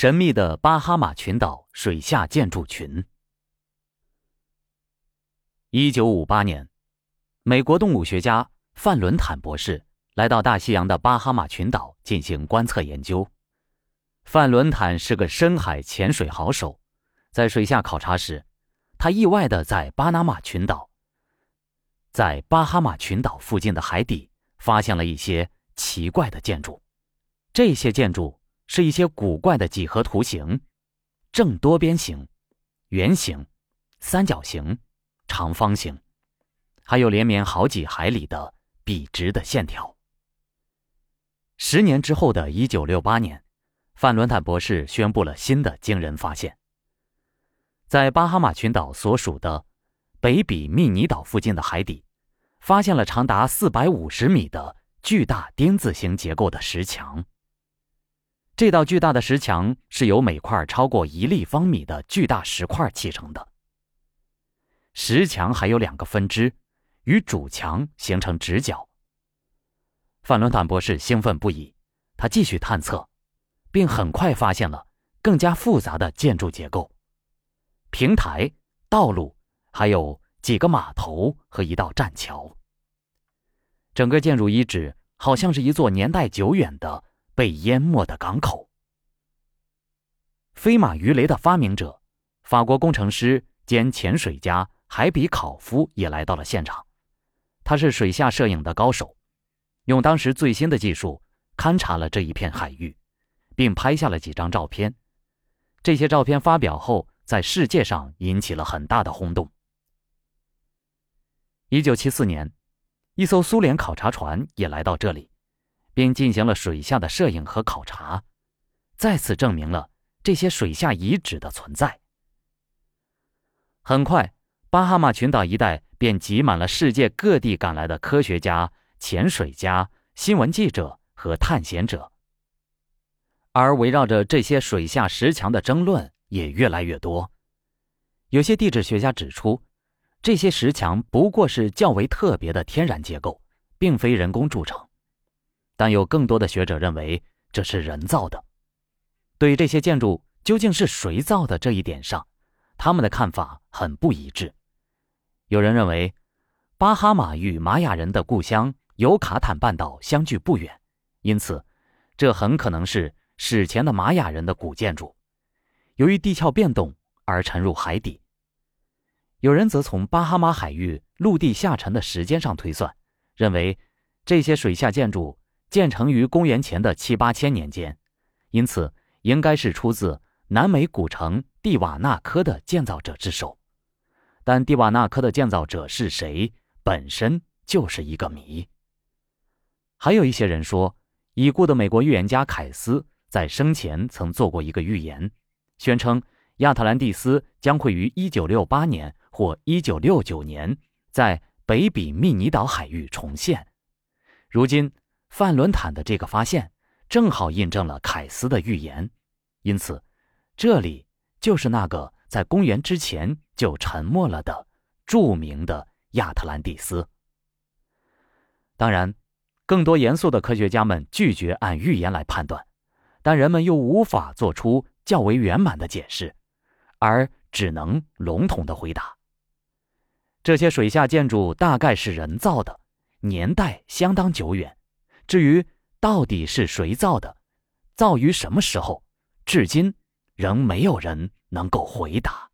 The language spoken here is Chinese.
神秘的巴哈马群岛水下建筑群。一九五八年，美国动物学家范伦坦博士来到大西洋的巴哈马群岛进行观测研究。范伦坦是个深海潜水好手，在水下考察时，他意外的在巴拿马群岛，在巴哈马群岛附近的海底发现了一些奇怪的建筑。这些建筑。是一些古怪的几何图形，正多边形、圆形、三角形、长方形，还有连绵好几海里的笔直的线条。十年之后的一九六八年，范伦坦博士宣布了新的惊人发现：在巴哈马群岛所属的北比密尼岛附近的海底，发现了长达四百五十米的巨大丁字形结构的石墙。这道巨大的石墙是由每块超过一立方米的巨大石块砌成的。石墙还有两个分支，与主墙形成直角。范伦坦博士兴奋不已，他继续探测，并很快发现了更加复杂的建筑结构：平台、道路，还有几个码头和一道栈桥。整个建筑遗址好像是一座年代久远的。被淹没的港口。飞马鱼雷的发明者，法国工程师兼潜水家海比考夫也来到了现场。他是水下摄影的高手，用当时最新的技术勘察了这一片海域，并拍下了几张照片。这些照片发表后，在世界上引起了很大的轰动。一九七四年，一艘苏联考察船也来到这里。并进行了水下的摄影和考察，再次证明了这些水下遗址的存在。很快，巴哈马群岛一带便挤满了世界各地赶来的科学家、潜水家、新闻记者和探险者，而围绕着这些水下石墙的争论也越来越多。有些地质学家指出，这些石墙不过是较为特别的天然结构，并非人工铸成。但有更多的学者认为这是人造的。对这些建筑究竟是谁造的这一点上，他们的看法很不一致。有人认为，巴哈马与玛雅人的故乡尤卡坦半岛相距不远，因此这很可能是史前的玛雅人的古建筑，由于地壳变动而沉入海底。有人则从巴哈马海域陆地下沉的时间上推算，认为这些水下建筑。建成于公元前的七八千年间，因此应该是出自南美古城蒂瓦纳科的建造者之手。但蒂瓦纳科的建造者是谁，本身就是一个谜。还有一些人说，已故的美国预言家凯斯在生前曾做过一个预言，宣称亚特兰蒂斯将会于一九六八年或一九六九年在北比密尼岛海域重现。如今。范伦坦的这个发现正好印证了凯斯的预言，因此，这里就是那个在公元之前就沉没了的著名的亚特兰蒂斯。当然，更多严肃的科学家们拒绝按预言来判断，但人们又无法做出较为圆满的解释，而只能笼统的回答：这些水下建筑大概是人造的，年代相当久远。至于到底是谁造的，造于什么时候，至今仍没有人能够回答。